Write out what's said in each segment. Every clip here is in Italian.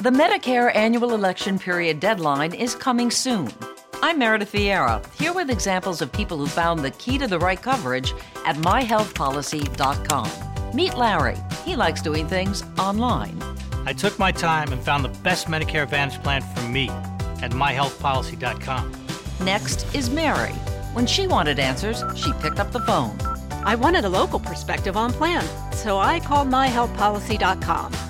The Medicare annual election period deadline is coming soon. I'm Meredith Vieira, here with examples of people who found the key to the right coverage at myhealthpolicy.com. Meet Larry. He likes doing things online. I took my time and found the best Medicare Advantage plan for me at myhealthpolicy.com. Next is Mary. When she wanted answers, she picked up the phone. I wanted a local perspective on plan, so I called myhealthpolicy.com.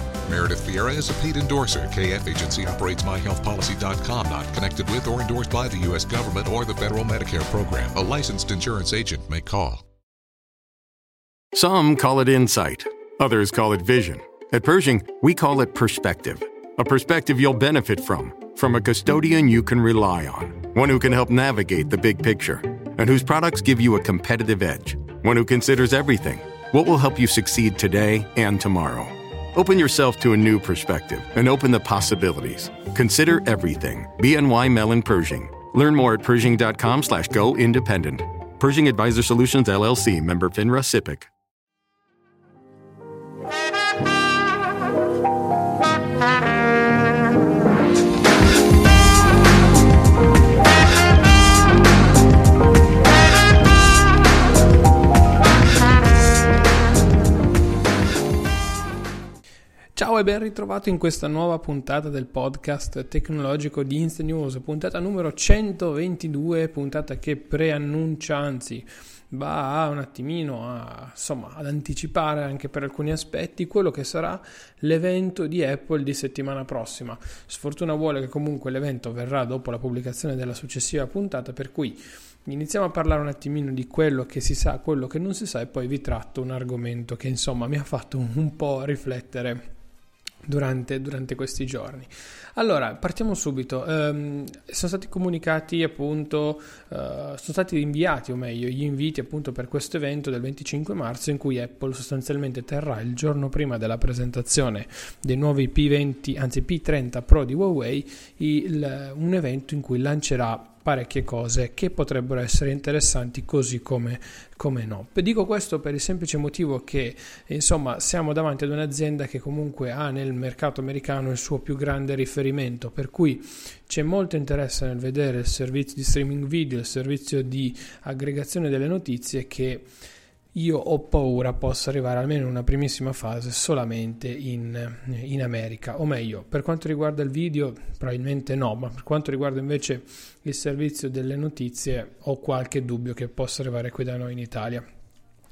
Meredith Vieira is a paid endorser. KF Agency operates myhealthpolicy.com, not connected with or endorsed by the U.S. government or the federal Medicare program. A licensed insurance agent may call. Some call it insight, others call it vision. At Pershing, we call it perspective. A perspective you'll benefit from, from a custodian you can rely on, one who can help navigate the big picture, and whose products give you a competitive edge, one who considers everything what will help you succeed today and tomorrow. Open yourself to a new perspective and open the possibilities. Consider everything. BNY Mellon Pershing. Learn more at Pershing.com slash go independent. Pershing Advisor Solutions LLC member FINRA SIPC. Ciao e ben ritrovato in questa nuova puntata del podcast tecnologico di Insta News, puntata numero 122, puntata che preannuncia, anzi va un attimino a, insomma, ad anticipare anche per alcuni aspetti quello che sarà l'evento di Apple di settimana prossima. Sfortuna vuole che comunque l'evento verrà dopo la pubblicazione della successiva puntata, per cui iniziamo a parlare un attimino di quello che si sa, quello che non si sa e poi vi tratto un argomento che insomma mi ha fatto un po' riflettere durante, durante, questi giorni. Allora, partiamo subito. Um, sono stati comunicati appunto, uh, sono stati inviati o meglio gli inviti appunto per questo evento del 25 marzo in cui Apple sostanzialmente terrà il giorno prima della presentazione dei nuovi P20, anzi P30 Pro di Huawei, il, un evento in cui lancerà parecchie cose che potrebbero essere interessanti così come, come no. Dico questo per il semplice motivo che insomma siamo davanti ad un'azienda che comunque ha nel mercato americano il suo più grande riferimento, per cui c'è molto interesse nel vedere il servizio di streaming video, il servizio di aggregazione delle notizie che io ho paura possa arrivare almeno in una primissima fase solamente in, in, America, o meglio, per quanto riguarda il video probabilmente no, ma per quanto riguarda invece il servizio delle notizie ho qualche dubbio che possa arrivare qui da noi in Italia.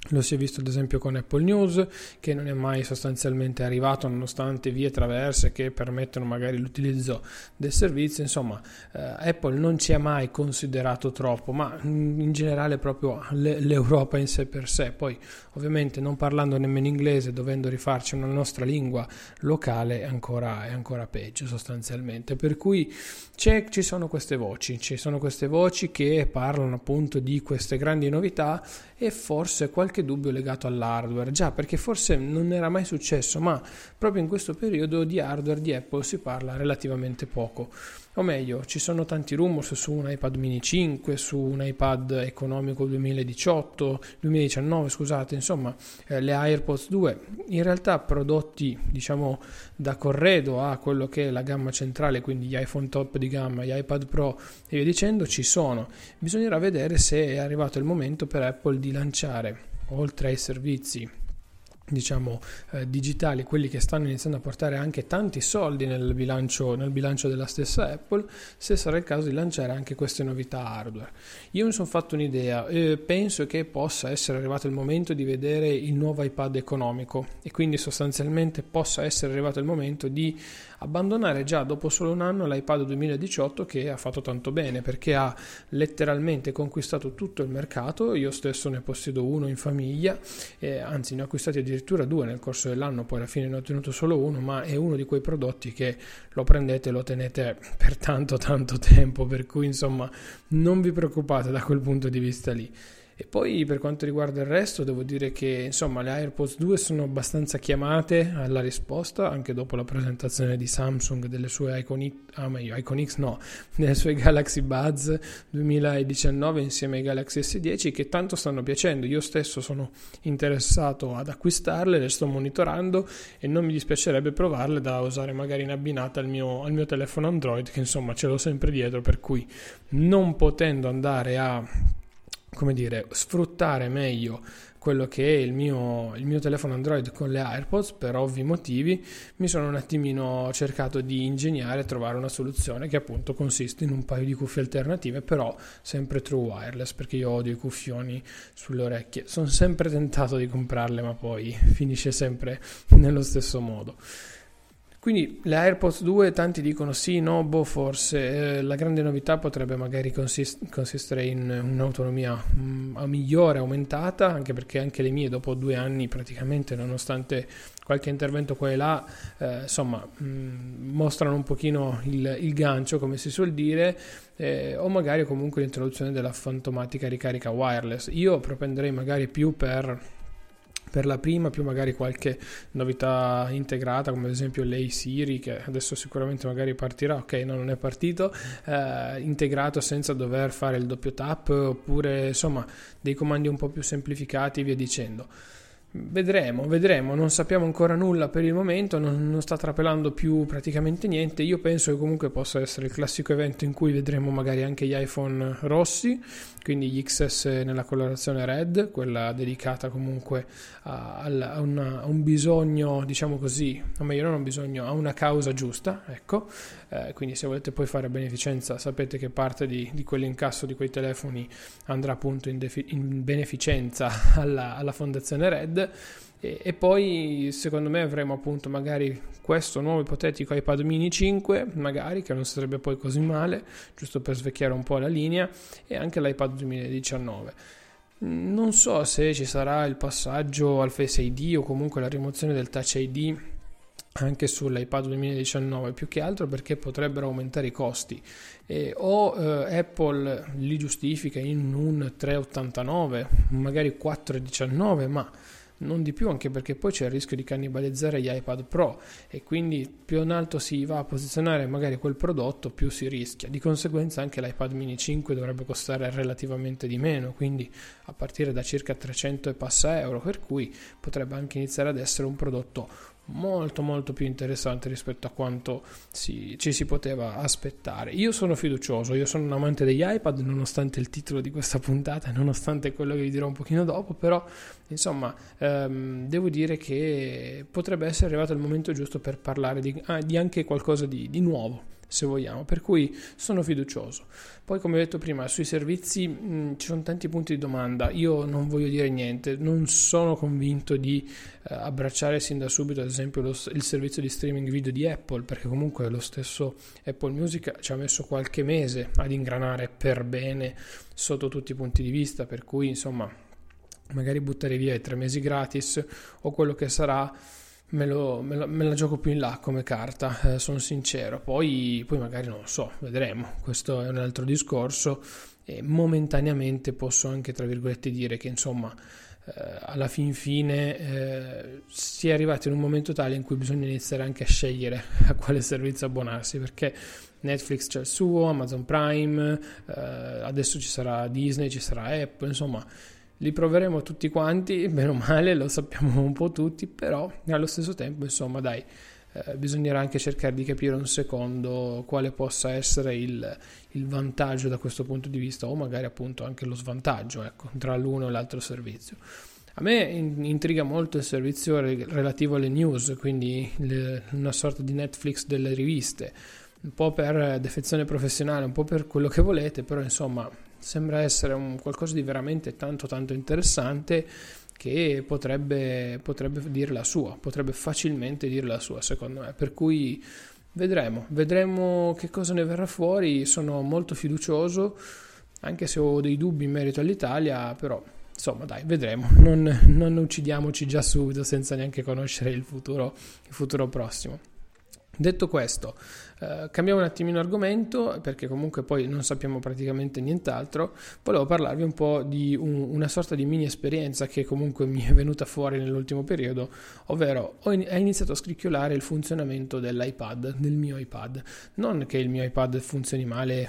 Lo si è visto ad esempio con Apple News, che non è mai sostanzialmente arrivato nonostante vie traverse che permettono magari l'utilizzo del servizio. Insomma, eh, Apple non ci ha mai considerato troppo, ma in generale proprio l'Europa in sé per sé. Poi, ovviamente, non parlando nemmeno inglese, dovendo rifarci una nostra lingua locale, è ancora, è ancora peggio sostanzialmente. Per cui ci sono queste voci, ci sono queste voci che parlano appunto di queste grandi novità e forse qualche dubbio legato all'hardware. Già, perché forse non era mai successo, ma proprio in questo periodo di hardware di Apple si parla relativamente poco o meglio, ci sono tanti rumors su un iPad mini 5, su un iPad economico 2018, 2019, scusate, insomma, eh, le AirPods 2, in realtà prodotti, diciamo, da corredo a quello che è la gamma centrale, quindi gli iPhone top di gamma, gli iPad Pro e via dicendo, ci sono. Bisognerà vedere se è arrivato il momento per Apple di lanciare, oltre ai servizi diciamo eh, digitali, quelli che stanno iniziando a portare anche tanti soldi nel bilancio, nel bilancio della stessa Apple, se sarà il caso di lanciare anche queste novità hardware. Io mi sono fatto un'idea, eh, penso che possa essere arrivato il momento di vedere il nuovo iPad economico e quindi sostanzialmente possa essere arrivato il momento di abbandonare già dopo solo un anno l'iPad 2018 che ha fatto tanto bene perché ha letteralmente conquistato tutto il mercato, io stesso ne possiedo uno in famiglia, eh, anzi ne ho acquistati addirittura due nel corso dell'anno, poi alla fine ne ho tenuto solo uno, ma è uno di quei prodotti che lo prendete e lo tenete per tanto tanto tempo, per cui insomma non vi preoccupate da quel punto di vista lì. E poi per quanto riguarda il resto, devo dire che insomma le AirPods 2 sono abbastanza chiamate alla risposta, anche dopo la presentazione di Samsung delle sue Icon, ah, meglio, Icon X, no, delle sue Galaxy Buds 2019 insieme ai Galaxy S10 che tanto stanno piacendo. Io stesso sono interessato ad acquistarle, le sto monitorando e non mi dispiacerebbe provarle da usare magari in abbinata al mio, al mio telefono Android, che insomma ce l'ho sempre dietro, per cui non potendo andare a come dire, sfruttare meglio quello che è il mio, il mio, telefono Android con le AirPods per ovvi motivi mi sono un attimino cercato di ingegnare e trovare una soluzione che appunto consiste in un paio di cuffie alternative però sempre true wireless perché io odio i cuffioni sulle orecchie. Sono sempre tentato di comprarle ma poi finisce sempre nello stesso modo quindi le AirPods 2 tanti dicono sì, no, boh, forse eh, la grande novità potrebbe magari consist- consistere in un'autonomia mh, mm, migliore, aumentata, anche perché anche le mie dopo due anni praticamente, nonostante qualche intervento qua e là, eh, insomma, mh, mm, mostrano un pochino il, il, gancio, come si suol dire, eh, o magari comunque l'introduzione della fantomatica ricarica wireless. Io propenderei magari più per per la prima più magari qualche novità integrata come ad esempio l'A Siri che adesso sicuramente magari partirà. Ok no non è partito eh, integrato senza dover fare il doppio tap oppure insomma dei comandi un po' più semplificati via dicendo Vedremo, vedremo, non sappiamo ancora nulla per il momento, non, non, sta trapelando più praticamente niente. Io penso che comunque possa essere il classico evento in cui vedremo magari anche gli iPhone rossi, quindi gli XS nella colorazione red, quella dedicata comunque a, a, una, a un bisogno, diciamo così, o meglio non un bisogno, a una causa giusta, ecco. Eh, quindi se volete poi fare beneficenza sapete che parte di, di quell'incasso di quei telefoni andrà appunto in, defi- in beneficenza alla, alla fondazione red e, e, poi secondo me avremo appunto magari questo nuovo ipotetico iPad mini 5 magari che non sarebbe poi così male giusto per svecchiare un po' la linea e anche l'iPad 2019 non so se ci sarà il passaggio al Face ID o comunque la rimozione del Touch ID anche sull'iPad 2019 più che altro perché potrebbero aumentare i costi. E, o eh, Apple li giustifica in un 3,89 magari 4,19 ma non di più anche perché poi c'è il rischio di cannibalizzare gli iPad Pro e quindi più in alto si va a posizionare magari quel prodotto più si rischia. Di conseguenza anche l'iPad mini 5 dovrebbe costare relativamente di meno quindi a partire da circa 300 e passa euro per cui potrebbe anche iniziare ad essere un prodotto molto molto più interessante rispetto a quanto si, ci si poteva aspettare. Io sono fiducioso, io sono un amante degli iPad nonostante il titolo di questa puntata, nonostante quello che vi dirò un pochino dopo, però insomma ehm, devo dire che potrebbe essere arrivato il momento giusto per parlare di, ah, di anche qualcosa di, di nuovo se vogliamo, per cui sono fiducioso. Poi come ho detto prima, sui servizi mh, ci sono tanti punti di domanda, io non voglio dire niente, non sono convinto di eh, abbracciare sin da subito ad esempio lo, il servizio di streaming video di Apple, perché comunque lo stesso Apple Music ci ha messo qualche mese ad ingranare per bene sotto tutti i punti di vista, per cui insomma magari buttare via i tre mesi gratis o quello che sarà me, lo, me, lo, me, la gioco più in là come carta, eh, sono sincero. Poi, poi magari non lo so, vedremo. Questo è un altro discorso. E momentaneamente posso anche, tra virgolette, dire che insomma. Eh, alla fin fine eh, si è arrivati in un momento tale in cui bisogna iniziare anche a scegliere a quale servizio abbonarsi perché Netflix c'è il suo, Amazon Prime, eh, adesso ci sarà Disney, ci sarà Apple, insomma li proveremo tutti quanti, meno male, lo sappiamo un po' tutti, però allo stesso tempo, insomma, dai, eh, bisognerà anche cercare di capire un secondo quale possa essere il, il, vantaggio da questo punto di vista, o magari appunto anche lo svantaggio, ecco, tra l'uno e l'altro servizio. A me intriga molto il servizio relativo alle news, quindi una sorta di Netflix delle riviste, un po' per defezione professionale, un po' per quello che volete, però insomma sembra essere un qualcosa di veramente tanto tanto interessante che potrebbe, potrebbe dire la sua, potrebbe facilmente dire la sua secondo me, per cui vedremo, vedremo che cosa ne verrà fuori, sono molto fiducioso, anche se ho dei dubbi in merito all'Italia, però insomma dai, vedremo, non, non uccidiamoci già subito senza neanche conoscere il futuro, il futuro prossimo. Detto questo, Uh, cambiamo un attimino argomento perché comunque poi non sappiamo praticamente nient'altro. Volevo parlarvi un po' di un, una sorta di mini esperienza che comunque mi è venuta fuori nell'ultimo periodo, ovvero ho in, iniziato a scricchiolare il funzionamento dell'iPad, del mio iPad. Non che il mio iPad funzioni male,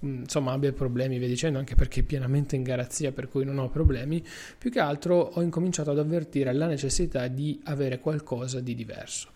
insomma abbia problemi, via dicendo, anche perché è pienamente in garanzia per cui non ho problemi, più che altro ho incominciato ad avvertire la necessità di avere qualcosa di diverso.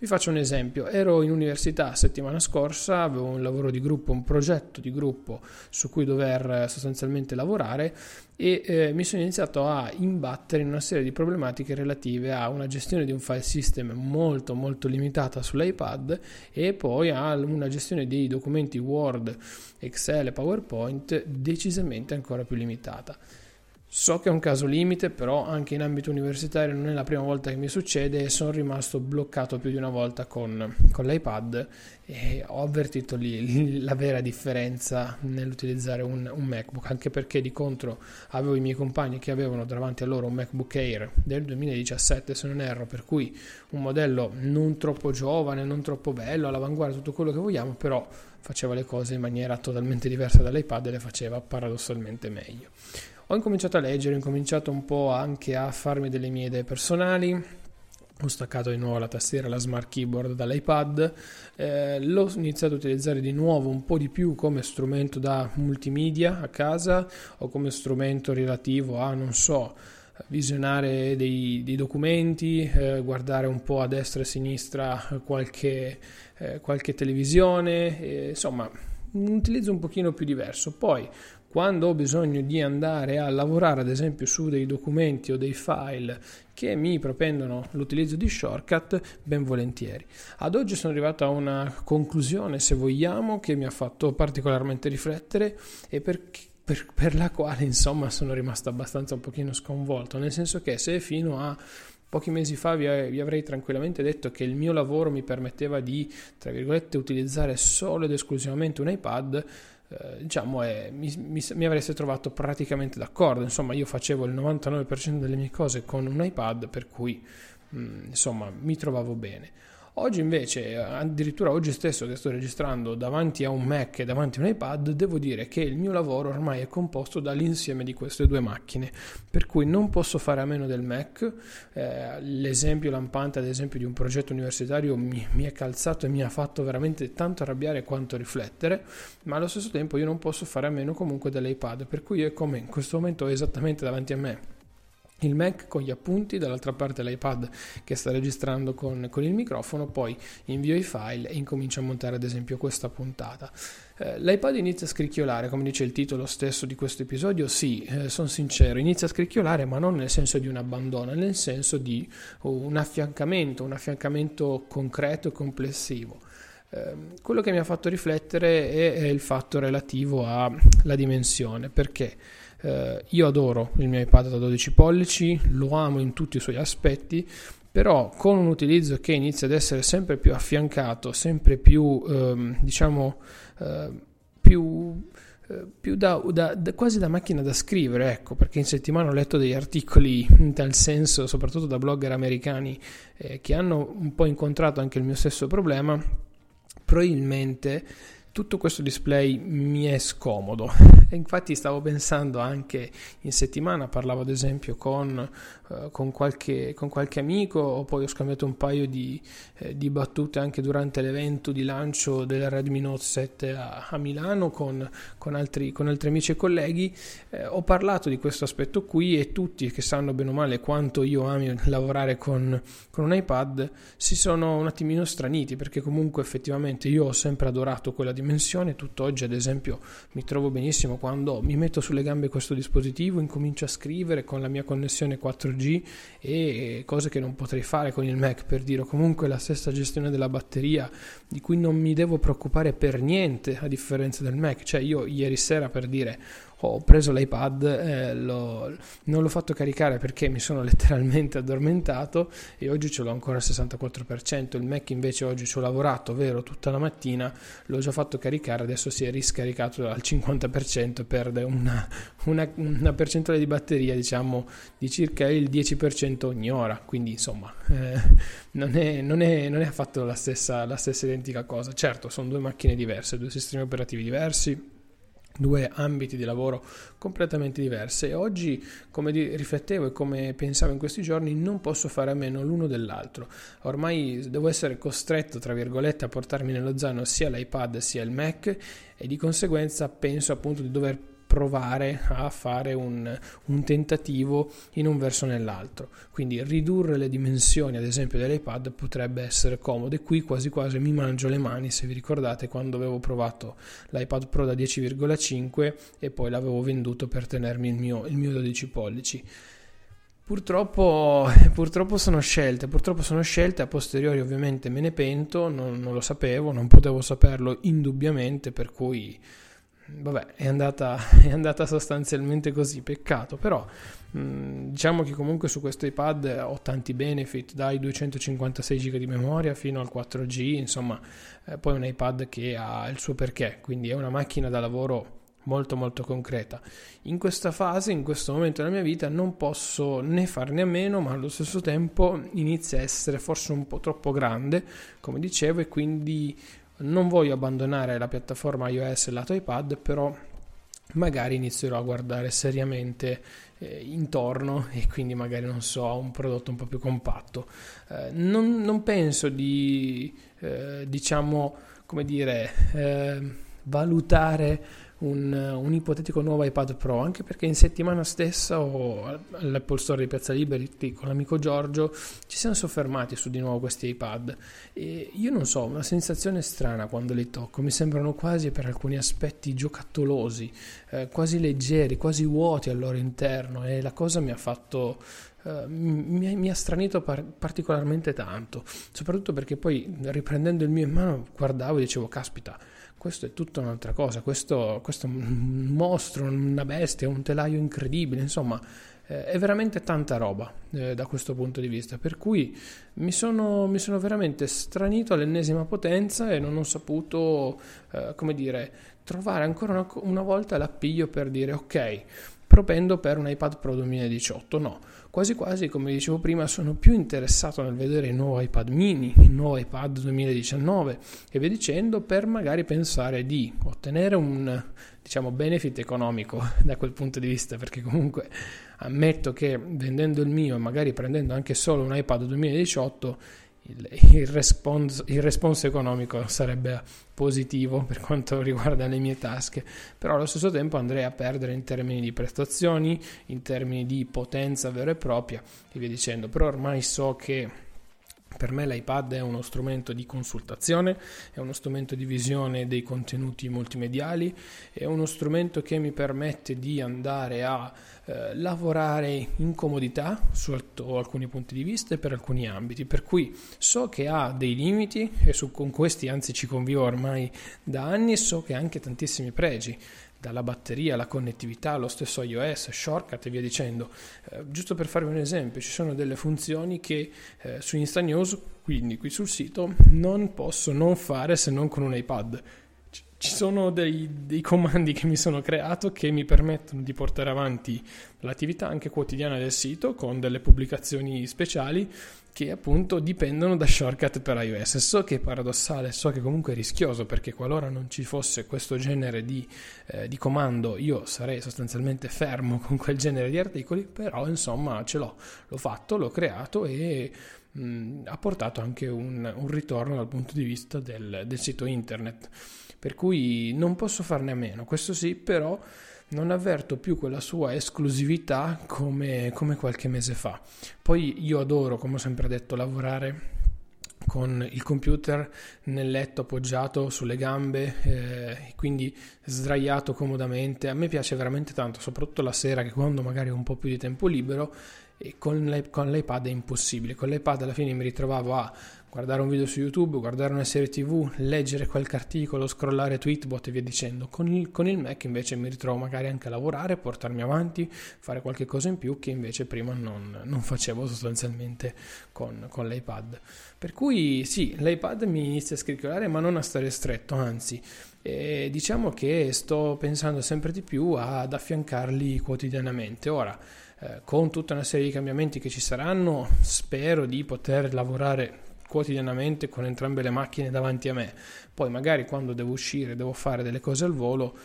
Vi faccio un esempio, ero in università settimana scorsa, avevo un lavoro di gruppo, un progetto di gruppo su cui dover eh, sostanzialmente lavorare e eh, mi sono iniziato a imbattere in una serie di problematiche relative a una gestione di un file system molto molto limitata sull'iPad e poi a una gestione dei documenti Word, Excel e PowerPoint decisamente ancora più limitata. So che è un caso limite, però anche in ambito universitario non è la prima volta che mi succede e sono rimasto bloccato più di una volta con, con l'iPad e ho avvertito lì la vera differenza nell'utilizzare un, un, MacBook, anche perché di contro avevo i miei compagni che avevano davanti a loro un MacBook Air del 2017 se non erro, per cui un modello non troppo giovane, non troppo bello, all'avanguardia, tutto quello che vogliamo, però faceva le cose in maniera totalmente diversa dall'iPad e le faceva paradossalmente meglio. Ho incominciato a leggere, ho incominciato un po' anche a farmi delle mie idee personali. Ho staccato di nuovo la tastiera, la smart keyboard dall'iPad, eh, l'ho iniziato a utilizzare di nuovo un po' di più come strumento da multimedia a casa o come strumento relativo a, non so, visionare dei, dei documenti, eh, guardare un po' a destra e a sinistra qualche, eh, qualche televisione, insomma un utilizzo un pochino più diverso. Poi quando ho bisogno di andare a lavorare ad esempio su dei documenti o dei file che mi propendono l'utilizzo di shortcut, ben volentieri. Ad oggi sono arrivato a una conclusione, se vogliamo, che mi ha fatto particolarmente riflettere e per, per, per la quale insomma sono rimasto abbastanza un pochino sconvolto, nel senso che se fino a Pochi mesi fa vi, vi, avrei tranquillamente detto che il mio lavoro mi permetteva di, tra virgolette, utilizzare solo ed esclusivamente un iPad eh, diciamo, è, mi, mi, mi, avreste trovato praticamente d'accordo. Insomma, io facevo il 99% delle mie cose con un iPad, per cui mh, mm, insomma mi trovavo bene. Oggi invece, addirittura oggi stesso che sto registrando davanti a un Mac e davanti a un iPad, devo dire che il mio lavoro ormai è composto dall'insieme di queste due macchine, per cui non posso fare a meno del Mac. Eh, l'esempio lampante, ad esempio, di un progetto universitario mi, mi è calzato e mi ha fatto veramente tanto arrabbiare quanto riflettere, ma allo stesso tempo io non posso fare a meno comunque dell'iPad, per cui è come in questo momento esattamente davanti a me il Mac con gli appunti, dall'altra parte l'iPad che sta registrando con, con, il microfono, poi invio i file e incomincio a montare ad esempio questa puntata. Eh, L'iPad inizia a scricchiolare, come dice il titolo stesso di questo episodio, sì, eh, sono sincero, inizia a scricchiolare ma non nel senso di un abbandono, nel senso di un affiancamento, un affiancamento concreto e complessivo. Eh, quello che mi ha fatto riflettere è il fatto relativo alla dimensione, perché eh, io adoro il mio iPad da 12 pollici, lo amo in tutti i suoi aspetti, però con un utilizzo che inizia ad essere sempre più affiancato, sempre più, ehm, diciamo, eh, più, eh, più da, da, da, quasi da macchina da scrivere, ecco, perché in settimana ho letto degli articoli in tal senso, soprattutto da blogger americani eh, che hanno un po' incontrato anche il mio stesso problema, probabilmente tutto questo display mi è scomodo. E infatti stavo pensando anche in settimana, parlavo ad esempio con, uh, con, qualche, con qualche, amico, poi ho scambiato un paio di, eh, di, battute anche durante l'evento di lancio del Redmi Note 7 a, a Milano con, con, altri, con, altri, amici e colleghi. Eh, ho parlato di questo aspetto qui e tutti che sanno bene o male quanto io ami lavorare con, con un iPad si sono un attimino straniti perché comunque effettivamente io ho sempre adorato quella dimensione dimensione. Tutt'oggi, ad esempio, mi trovo benissimo quando mi metto sulle gambe questo dispositivo, incomincio a scrivere con la mia connessione 4G e cose che non potrei fare con il Mac per dire comunque la stessa gestione della batteria di cui non mi devo preoccupare per niente a differenza del Mac. Cioè, io ieri sera per dire ho preso l'iPad, eh, l'ho, non l'ho fatto caricare perché mi sono letteralmente addormentato e oggi ce l'ho ancora al 64%, il Mac invece oggi ci ho lavorato, vero, tutta la mattina, l'ho già fatto caricare, adesso si è riscaricato al 50%, perde una, una, una percentuale di batteria diciamo di circa il 10% ogni ora, quindi insomma eh, non, è, non, è, non è affatto la stessa, la stessa identica cosa, certo sono due macchine diverse, due sistemi operativi diversi due ambiti di lavoro completamente diversi. E oggi come riflettevo e come pensavo in questi giorni non posso fare a meno l'uno dell'altro. Ormai devo essere costretto tra virgolette a portarmi nello zaino sia l'iPad sia il Mac e di conseguenza penso appunto di dover provare a fare un, un, tentativo in un verso o nell'altro. Quindi ridurre le dimensioni, ad esempio, dell'iPad potrebbe essere comodo e qui quasi quasi mi mangio le mani, se vi ricordate, quando avevo provato l'iPad Pro da 10,5 e poi l'avevo venduto per tenermi il mio, il mio 12 pollici. Purtroppo, purtroppo, sono scelte, purtroppo sono scelte, a posteriori ovviamente me ne pento, non, non lo sapevo, non potevo saperlo indubbiamente, per cui vabbè, è andata, è andata sostanzialmente così, peccato, però mh, mm, diciamo che comunque su questo iPad ho tanti benefit, dai 256 GB di memoria fino al 4G, insomma, eh, poi un iPad che ha il suo perché, quindi è una macchina da lavoro molto molto concreta. In questa fase, in questo momento della mia vita, non posso né farne a meno, ma allo stesso tempo inizia a essere forse un po' troppo grande, come dicevo, e quindi non voglio abbandonare la piattaforma iOS lato iPad, però magari inizierò a guardare seriamente eh, intorno e quindi magari non so un prodotto un po' più compatto. Eh, non, non, penso di eh, diciamo come dire eh, valutare un, un, ipotetico nuovo iPad Pro, anche perché in settimana stessa o all'Apple Store di Piazza Liberty con l'amico Giorgio ci siamo soffermati su di nuovo questi iPad. E io non so, una sensazione strana quando li tocco, mi sembrano quasi per alcuni aspetti giocattolosi, eh, quasi leggeri, quasi vuoti al loro interno e la cosa mi ha fatto Uh, mi, mi, ha stranito par- particolarmente tanto, soprattutto perché poi riprendendo il mio in mano guardavo e dicevo, caspita, questo è tutta un'altra cosa, questo, questo è un mostro, una bestia, un telaio incredibile, insomma eh, è veramente tanta roba eh, da questo punto di vista, per cui mi sono, mi sono veramente stranito all'ennesima potenza e non ho saputo, eh, come dire, trovare ancora una, una volta l'appiglio per dire ok, propendo per un iPad Pro 2018, no. Quasi quasi, come dicevo prima, sono più interessato nel vedere il nuovo iPad mini, il nuovo iPad 2019 e via dicendo, per magari pensare di ottenere un diciamo benefit economico da quel punto di vista, perché comunque ammetto che vendendo il mio e magari prendendo anche solo un iPad 2018 il, il, response, il response economico sarebbe positivo per quanto riguarda le mie tasche, però allo stesso tempo andrei a perdere in termini di prestazioni, in termini di potenza vera e propria e via dicendo, però ormai so che per me l'iPad è uno strumento di consultazione, è uno strumento di visione dei contenuti multimediali, è uno strumento che mi permette di andare a eh, lavorare in comodità sotto alcuni punti di vista e per alcuni ambiti, per cui so che ha dei limiti e su, con questi anzi ci convivo ormai da anni so che ha anche tantissimi pregi dalla batteria alla connettività, allo stesso iOS, shortcut e via dicendo. Eh, giusto per farvi un esempio, ci sono delle funzioni che eh, su Insta News, quindi qui sul sito, non posso non fare se non con un iPad. Ci sono dei, dei, comandi che mi sono creato che mi permettono di portare avanti l'attività anche quotidiana del sito con delle pubblicazioni speciali che appunto dipendono da shortcut per iOS. So che è paradossale, so che comunque è rischioso perché qualora non ci fosse questo genere di, eh, di, comando io sarei sostanzialmente fermo con quel genere di articoli, però insomma ce l'ho, l'ho fatto, l'ho creato e mh, mm, ha portato anche un, un, ritorno dal punto di vista del, del sito internet. Per cui non posso farne a meno, questo sì, però non avverto più quella sua esclusività come, come qualche mese fa. Poi io adoro, come ho sempre detto, lavorare con il computer nel letto appoggiato sulle gambe, eh, quindi sdraiato comodamente. A me piace veramente tanto, soprattutto la sera che quando magari ho un po' più di tempo libero e con, l'i- con l'iPad è impossibile. Con l'iPad alla fine mi ritrovavo a guardare un video su YouTube, guardare una serie TV, leggere qualche articolo, scrollare Tweetbot e via dicendo. Con il, con il Mac invece mi ritrovo magari anche a lavorare, portarmi avanti, fare qualche cosa in più che invece prima non, non facevo sostanzialmente con, con l'iPad. Per cui sì, l'iPad mi inizia a scricchiolare ma non a stare stretto, anzi e diciamo che sto pensando sempre di più ad affiancarli quotidianamente. Ora, eh, con tutta una serie di cambiamenti che ci saranno, spero di poter lavorare quotidianamente con entrambe le macchine davanti a me. Poi magari quando devo uscire, devo fare delle cose al volo,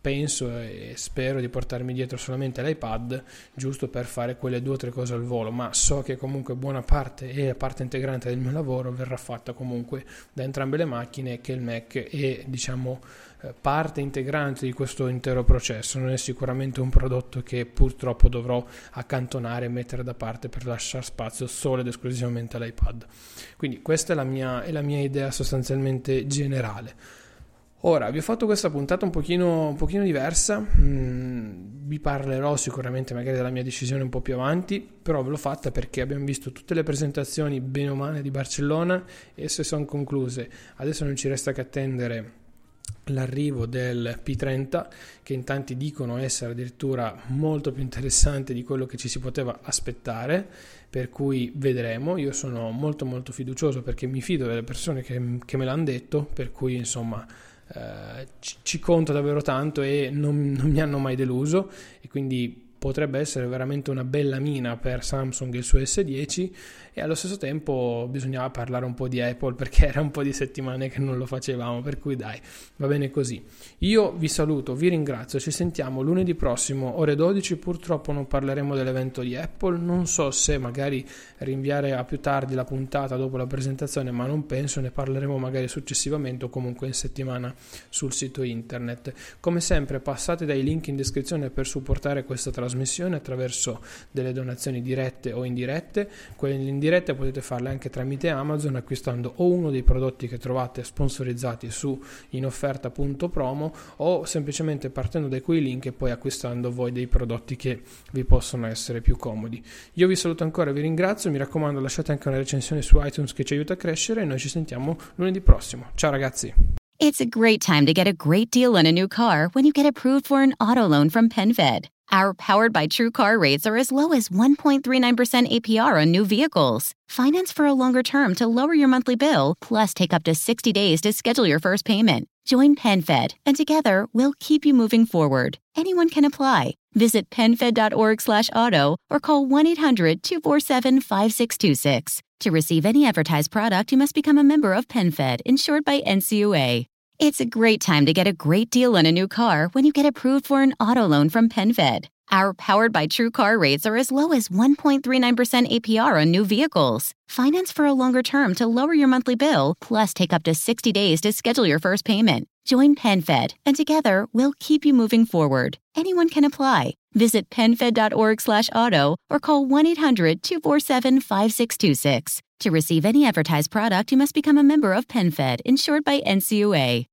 penso e spero di portarmi dietro solamente l'iPad giusto per fare quelle due o tre cose al volo ma so che comunque buona parte e parte integrante del mio lavoro verrà fatta comunque da entrambe le macchine che il Mac è diciamo eh, parte integrante di questo intero processo. Non è sicuramente un prodotto che purtroppo dovrò accantonare e mettere da parte per lasciare spazio solo ed esclusivamente all'iPad. Quindi questa è la mia, è la mia idea sostanzialmente generale Ora, vi ho fatto questa puntata un pochino, un pochino diversa, mm, vi parlerò sicuramente magari della mia decisione un po' più avanti, però ve l'ho fatta perché abbiamo visto tutte le presentazioni bene o male di Barcellona e se sono concluse. Adesso non ci resta che attendere l'arrivo del P30 che in tanti dicono essere addirittura molto più interessante di quello che ci si poteva aspettare per cui vedremo io sono molto molto fiducioso perché mi fido delle persone che, che me l'hanno detto per cui insomma ci, ci, conta davvero tanto e non, non mi hanno mai deluso e quindi potrebbe essere veramente una bella mina per Samsung e il suo S10 e allo stesso tempo bisognava parlare un po' di Apple perché era un po' di settimane che non lo facevamo, per cui dai, va bene così. Io vi saluto, vi ringrazio, ci sentiamo lunedì prossimo ore 12, purtroppo non parleremo dell'evento di Apple, non so se magari rinviare a più tardi la puntata dopo la presentazione, ma non penso, ne parleremo magari successivamente o comunque in settimana sul sito internet. Come sempre passate dai link in descrizione per supportare questa trasmissione attraverso delle donazioni dirette o indirette, quelle in dirette potete farle anche tramite Amazon acquistando o uno dei prodotti che trovate sponsorizzati su inofferta.promo o semplicemente partendo da quei link e poi acquistando voi dei prodotti che vi possono essere più comodi. Io vi saluto ancora, vi ringrazio, mi raccomando lasciate anche una recensione su iTunes che ci aiuta a crescere e noi ci sentiamo lunedì prossimo. Ciao ragazzi! It's a great time to get a great deal on a new car when you get approved for an auto loan from PenFed. Our powered by True car rates are as low as 1.39% APR on new vehicles. Finance for a longer term to lower your monthly bill, plus take up to 60 days to schedule your first payment. Join PenFed, and together we'll keep you moving forward. Anyone can apply. Visit PenFed.org/auto or call 1-800-247-5626. To receive any advertised product, you must become a member of PenFed, insured by NCUA. It's a great time to get a great deal on a new car when you get approved for an auto loan from PenFed. Our powered by True car rates are as low as 1.39% APR on new vehicles. Finance for a longer term to lower your monthly bill, plus take up to 60 days to schedule your first payment. Join PenFed, and together we'll keep you moving forward. Anyone can apply. Visit PenFed.org slash auto or call 1-800-247-5626. To receive any advertised product, you must become a member of PenFed, insured by NCUA.